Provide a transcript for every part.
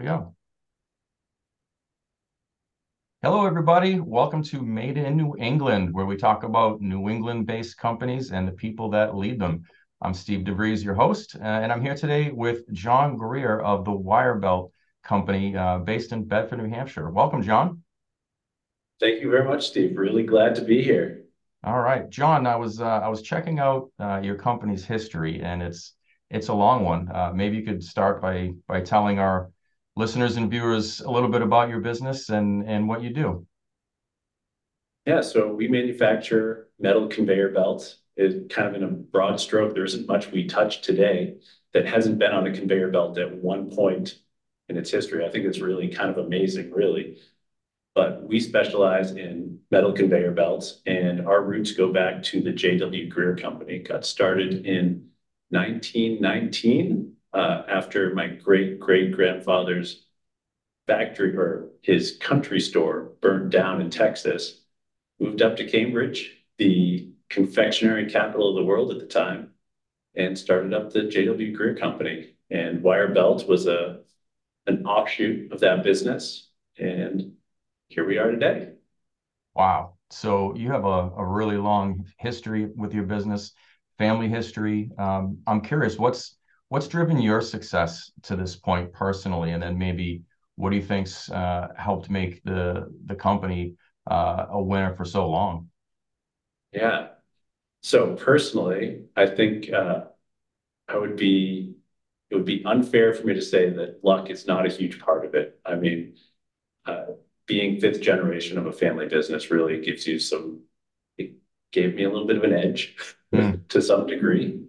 we go. Hello, everybody. Welcome to Made in New England, where we talk about New England-based companies and the people that lead them. I'm Steve DeVries, your host, uh, and I'm here today with Jon Greer of the Wirebelt Company, uh, based in Bedford, New Hampshire. Welcome, Jon. Thank you very much, Steve. Really glad to be here. All right, Jon. I was uh, I was checking out uh, your company's history, and it's it's a long one. Uh, maybe you could start by by telling our listeners and viewers a little bit about your business and and what you do. Yeah, so we manufacture metal conveyor belts. It kind of in a broad stroke, there isn't much we touch today that hasn't been on a conveyor belt at one point in its history. I think it's really kind of amazing, really but we specialize in metal conveyor belts, and our roots go back to the J.W. Greer Company. Got started in 1919 uh, after my great-great-grandfather's factory or his country store burned down in Texas. Moved up to Cambridge, the confectionery capital of the world at the time, and started up the J.W. Greer Company. And Wire Belt was a an offshoot of that business, and here we are today. Wow. So you have a, a really long history with your business, family history. Um, I'm curious, what's what's driven your success to this point personally, and then maybe what do you think's uh, helped make the the company uh, a winner for so long? Yeah. So personally, I think uh, I would be it would be unfair for me to say that luck is not a huge part of it. I mean, uh, being fifth generation of a family business really gives you some, it gave me a little bit of an edge mm. to some degree.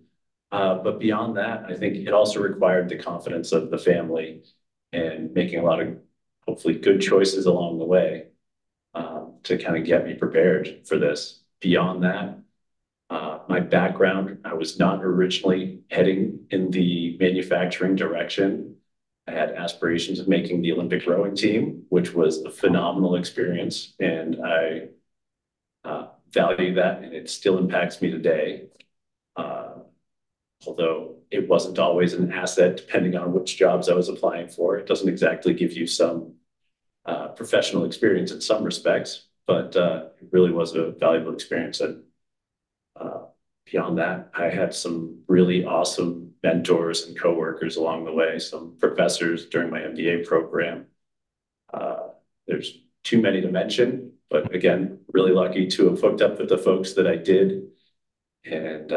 Uh, but beyond that, I think it also required the confidence of the family and making a lot of hopefully good choices along the way um, to kind of get me prepared for this. Beyond that, uh, my background, I was not originally heading in the manufacturing direction. I had aspirations of making the Olympic rowing team, which was a phenomenal experience, and I uh, value that, and it still impacts me today. Uh, although it wasn't always an asset, depending on which jobs I was applying for. It doesn't exactly give you some uh, professional experience in some respects, but uh, it really was a valuable experience. And uh, beyond that, I had some really awesome mentors and coworkers along the way, some professors during my MBA program. Uh, there's too many to mention, but again, really lucky to have hooked up with the folks that I did. And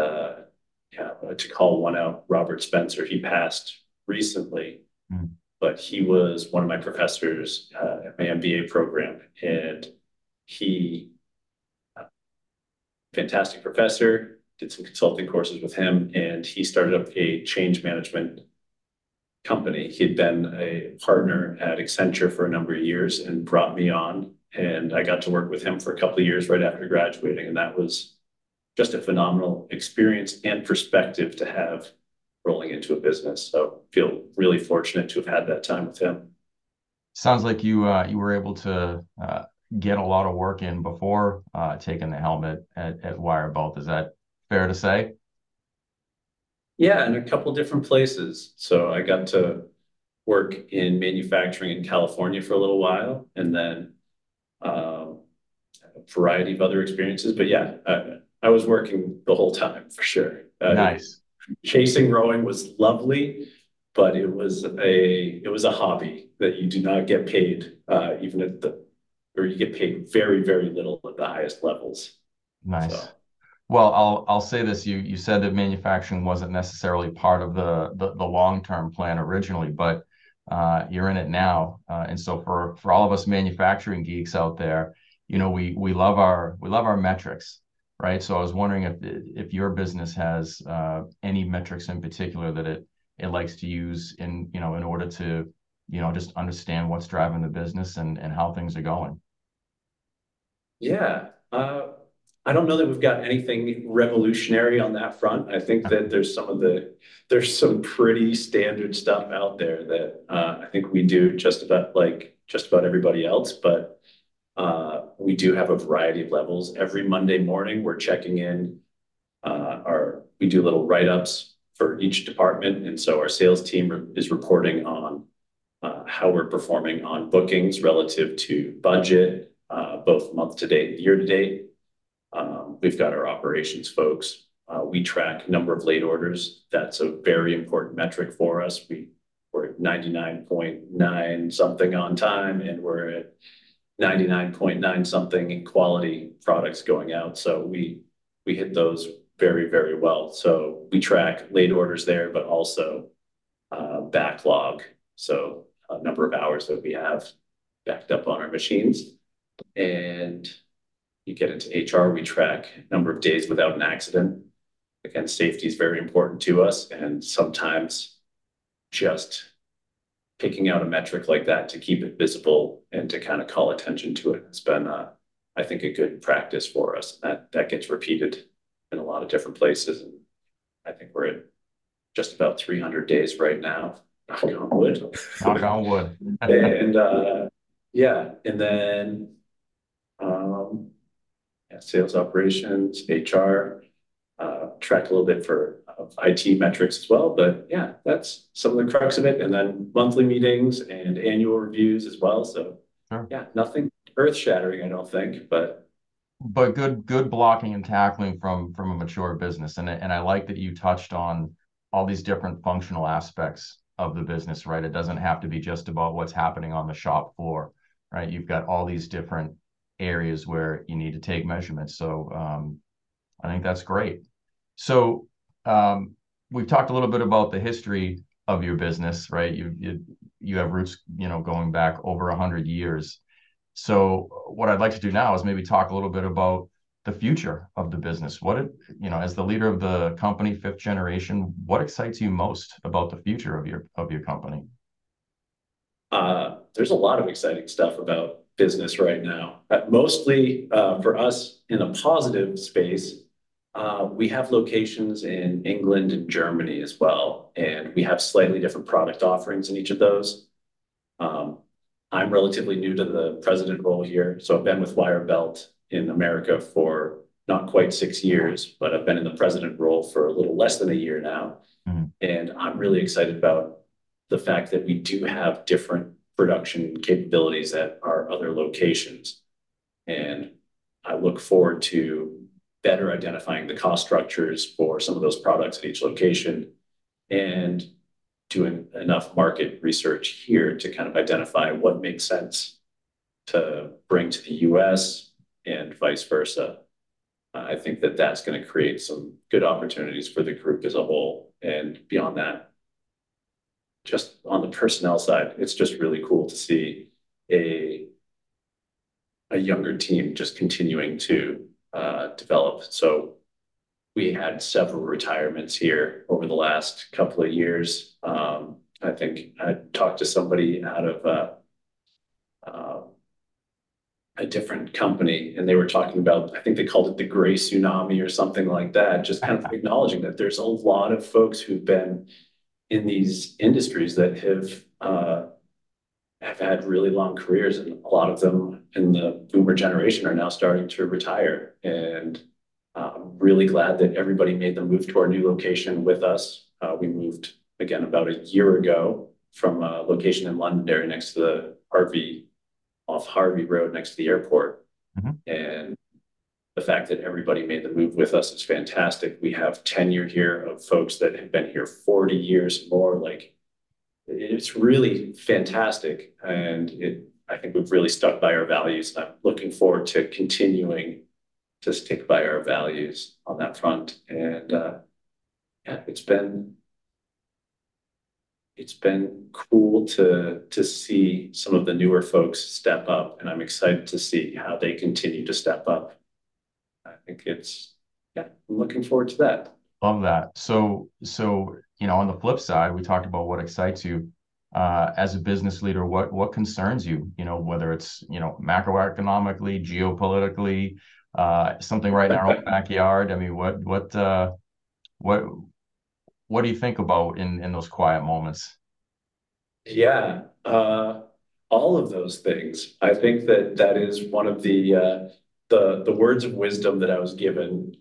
uh, yeah, to call one out, Robert Spencer, he passed recently, mm. but he was one of my professors uh, at my MBA program. And he, uh, fantastic professor, did some consulting courses with him, and he started up a change management company. He'd been a partner at Accenture for a number of years and brought me on, and I got to work with him for a couple of years right after graduating, and that was just a phenomenal experience and perspective to have rolling into a business. So feel really fortunate to have had that time with him. Sounds like you uh, you were able to uh, get a lot of work in before uh, taking the helmet at, at Wirebelt. Is that fair to say? Yeah, in a couple different places. So I got to work in manufacturing in California for a little while, and then um, a variety of other experiences. But yeah, I, I was working the whole time for sure. Uh, nice. Chasing rowing was lovely, but it was a it was a hobby that you do not get paid uh, even at the or you get paid very very little at the highest levels. Nice. So. Well, I'll I'll say this. You you said that manufacturing wasn't necessarily part of the the, the long term plan originally, but uh, you're in it now. Uh, and so for for all of us manufacturing geeks out there, you know, we we love our we love our metrics, right? So I was wondering if if your business has uh, any metrics in particular that it it likes to use in you know in order to you know just understand what's driving the business and and how things are going. Yeah. Uh I don't know that we've got anything revolutionary on that front. I think that there's some of the there's some pretty standard stuff out there that uh, I think we do just about like just about everybody else, but Uh, we do have a variety of levels. Every Monday morning, we're checking in uh, our we do little write-ups for each department, and so our sales team is reporting on uh, how we're performing on bookings relative to budget, uh, both month to date year to date. Um, we've got our operations folks. We track number of late orders. That's a very important metric for us. We're at 99.9 something on time, and we're at 99.9 something in quality products going out. So we hit those very, very well. So we track late orders there, but also uh, backlog. So a number of hours that we have backed up on our machines. And you get into HR, we track number of days without an accident. Again, safety is very important to us. And sometimes just picking out a metric like that to keep it visible and to kind of call attention to it has been, uh, I think, a good practice for us. That that gets repeated in a lot of different places. And I think we're at just about 300 days right now. Knock on wood. Knock on wood. And uh, yeah. And then um, sales operations, HR, uh, track a little bit for IT metrics as well. But yeah, that's some of the crux of it. And then monthly meetings and annual reviews as well. So yeah, nothing earth-shattering, I don't think, but. But good good blocking and tackling from from a mature business. And I like that you touched on all these different functional aspects of the business, right? It doesn't have to be just about what's happening on the shop floor, right? You've got all these different areas where you need to take measurements. So um, I think that's great. So Um, we've talked a little bit about the history of your business, right? You have roots you know, going back over 100 years. So what I'd like to do now is maybe talk a little bit about the future of the business. What, you know, as the leader of the company, fifth generation, what excites you most about the future of your company? Uh, there's a lot of exciting stuff about business right now. Uh, mostly uh, for us in a positive space, Uh, we have locations in England and Germany as well. And we have slightly different product offerings in each of those. Um, I'm relatively new to the president role here. So I've been with Wire Belt in America for not quite six years, but I've been in the president role for a little less than a year now. Mm-hmm. And I'm really excited about the fact that we do have different production capabilities at our other locations. And I look forward to better identifying the cost structures for some of those products at each location and doing enough market research here to kind of identify what makes sense to bring to the U.S. and vice versa. Uh, I think that that's going to create some good opportunities for the group as a whole. And beyond that, just on the personnel side, it's just really cool to see a younger team just continuing to Uh, develop. So we had several retirements here over the last couple of years. Um, I think I talked to somebody out of uh, um, a different company, and they were talking about, I think they called it the gray tsunami or something like that, just kind of acknowledging that there's a lot of folks who've been in these industries that have uh, had really long careers. And a lot of them in the boomer generation are now starting to retire. And I'm really glad that everybody made the move to our new location with us. Uh, we moved, again, about a year ago from a location in Londonderry next to the Harvey off Harvey Road next to the airport. Mm-hmm. And the fact that everybody made the move with us is fantastic. We have tenure here of folks that have been here 40 years more. It's really fantastic. And it, I think we've really stuck by our values. I'm looking forward to continuing to stick by our values on that front. And uh, yeah, it's been it's been cool to to see some of the newer folks step up. And I'm excited to see how they continue to step up. I think it's, yeah, I'm looking forward to that. Love that. So so on the flip side, we talked about what excites you. As a business leader, what what concerns you, You know, whether it's you know macroeconomically, geopolitically, uh, something right in our own backyard? I mean, what what uh, what what do you think about in those quiet moments? Yeah, all of those things. I think that that is one of the words of wisdom that I was given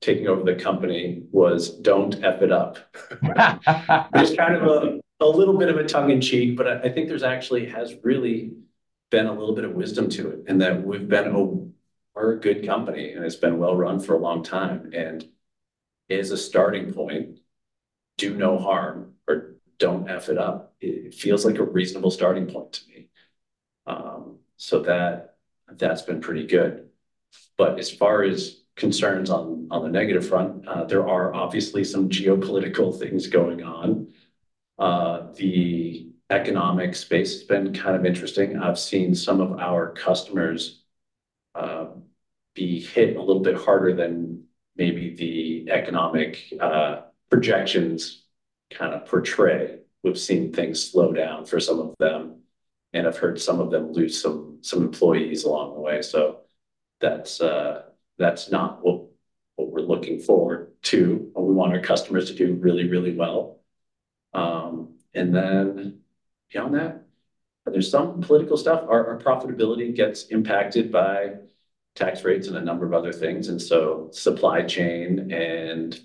taking over the company was, "Don't F it up." It's kind of a little bit of a tongue in cheek, but I, I think there's actually has really been a little bit of wisdom to it and that we've been a, we're a good company and it's been well run for a long time. And is a starting point, do no harm or don't F it up. It feels like a reasonable starting point to me. Um, so that that's been pretty good. But as far as concerns on on the negative front, uh, there are obviously some geopolitical things going on. Uh, the economic space has been kind of interesting. I've seen some of our customers uh, be hit a little bit harder than maybe the economic projections kind of portray. We've seen things slow down for some of them, and I've heard some of them lose some employees along the way. So that's uh, that's not what what we're looking forward to. We want our customers to do really, really well. Um, and then beyond that, there's some political stuff. Our, our profitability gets impacted by tax rates and a number of other things. And so supply chain and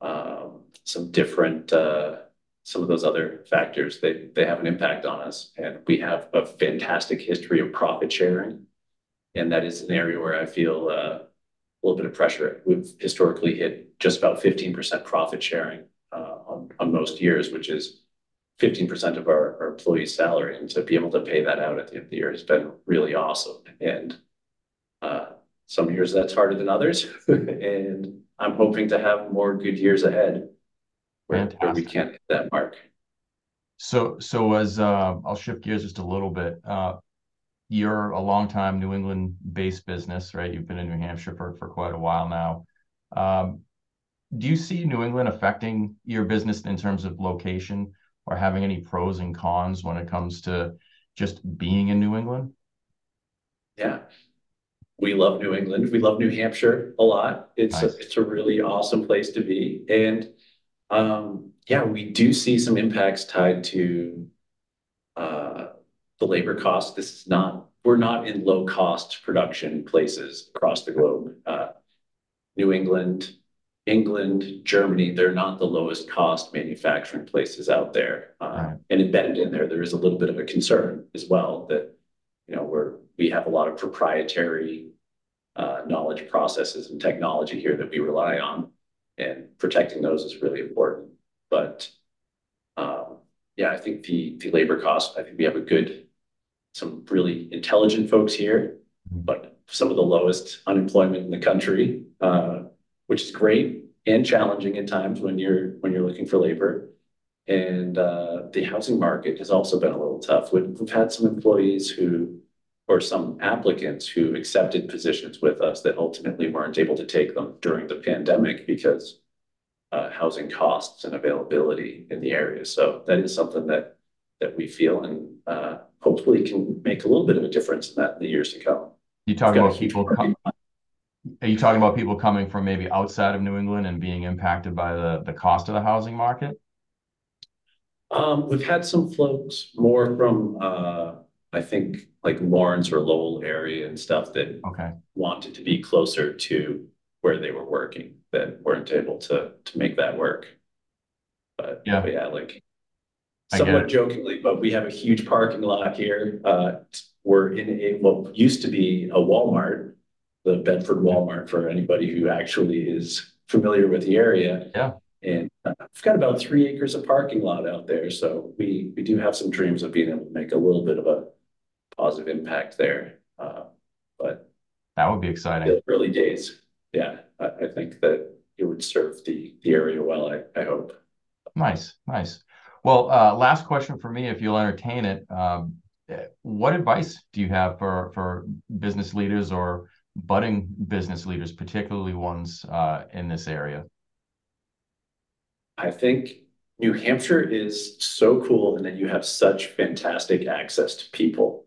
um, some different, uh, some of those other factors, they, they have an impact on us. And we have a fantastic history of profit sharing. And that is an area where I feel uh, a little bit of pressure. We've historically hit just about 15% profit sharing uh, on, on most years, which is 15% of our, employees' salary. And to be able to pay that out at the end of the year has been really awesome. And uh, some years that's harder than others. and I'm hoping to have more good years ahead where we can't hit that mark. So, so as uh, I'll shift gears just a little bit. Uh, you're a long time New England based business, right? You've been in New Hampshire for, for quite a while now. Um, do you see New England affecting your business in terms of location? or having any pros and cons when it comes to just being in New England? Yeah. We love New England. We love New Hampshire a lot. It's nice. a, it's a really awesome place to be. And yeah, we do see some impacts tied to uh, the labor cost. This is not, we're not in low cost production places across the globe. Uh, New England, England, Germany, they're not the lowest cost manufacturing places out there. Uh, right. And embedded in there, there is a little bit of a concern as well that, you know, we have a lot of proprietary uh, knowledge processes and technology here that we rely on, and protecting those is really important. But um, yeah, I think the the labor cost, I think we have a good, some really intelligent folks here, mm-hmm. but some of the lowest unemployment in the country. Uh, which is great and challenging at times when you're when you're looking for labor. And uh, the housing market has also been a little tough. We've, we've had some employees who, or some applicants who accepted positions with us that ultimately weren't able to take them during the pandemic because uh, housing costs and availability in the area. So that is something that that we feel and uh, hopefully can make a little bit of a difference in that in the years to come. You talk about people are you talking about people coming from maybe outside of New England and being impacted by the the cost of the housing market? Um, we've had some folks more from uh, I think like Lawrence or Lowell area and stuff that okay. wanted to be closer to where they were working that weren't able to to make that work. But yeah, but yeah, like somewhat jokingly, but we have a huge parking lot here. Uh, we're in a what used to be a Walmart the Bedford Walmart for anybody who actually is familiar with the area. Yeah. And uh, we've got about three acres of parking lot out there. So we, we do have some dreams of being able to make a little bit of a positive impact there. Uh, but that would be exciting. Early days. Yeah. I, think that it would serve the, the area well, I, I hope. Nice. Nice. Well, uh, last question for me, if you'll entertain it. Um, what advice do you have for, for business leaders or budding business leaders, particularly ones uh, in this area? I think New Hampshire is so cool and that you have such fantastic access to people.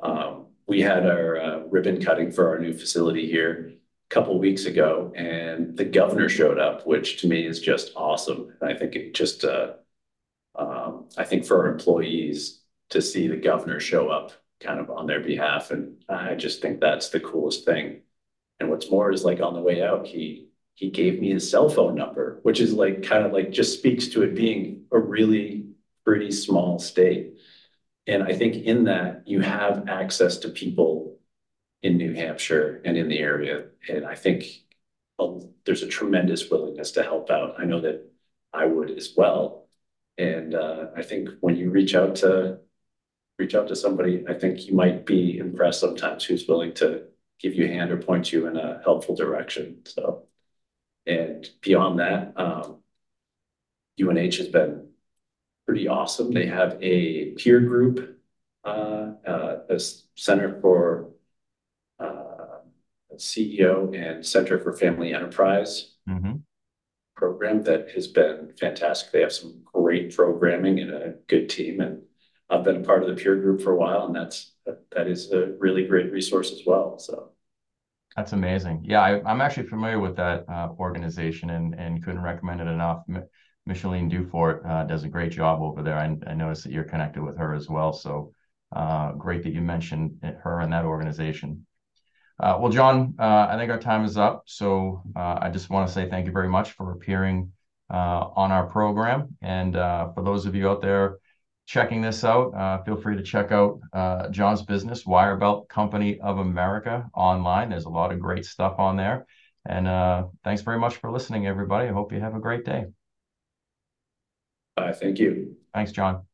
Um, we had our uh, ribbon cutting for our new facility here couple weeks ago, and the governor showed up, which to me is just awesome. I think it just, uh, um, I think for our employees to see the governor show up kind of on their behalf. And I just think that's the coolest thing. And what's more is like on the way out, he he gave me his cell phone number, which is like kind of like just speaks to it being a really pretty small state. And I think in that you have access to people in New Hampshire and in the area. And I think well, there's a tremendous willingness to help out. I know that I would as well. And uh, I think when you reach out to reach out to somebody, I think you might be impressed sometimes who's willing to give you a hand or point you in a helpful direction. So, and beyond that, um, UNH has been pretty awesome. They have a peer group, uh, uh, a Center for CEO and Center for Family Enterprise Mm-hmm. program that has been fantastic. They have some great programming and a good team, and I've been a part of the peer group for a while, and that's that is a really great resource as well. So That's amazing. Yeah, I, I'm actually familiar with that uh, organization and and couldn't recommend it enough. M- Micheline Dufort uh, does a great job over there. I, I noticed that you're connected with her as well. So uh, great that you mentioned her and that organization. Uh, well, Jon, uh, I think our time is up. So uh, I just want to say thank you very much for appearing uh, on our program. And uh, for those of you out there checking this out, uh, feel free to check out uh, Jon's business, Wirebelt Company of America, online. There's a lot of great stuff on there. And uh, thanks very much for listening, everybody. I hope you have a great day. uh, thank you. Thanks, Jon.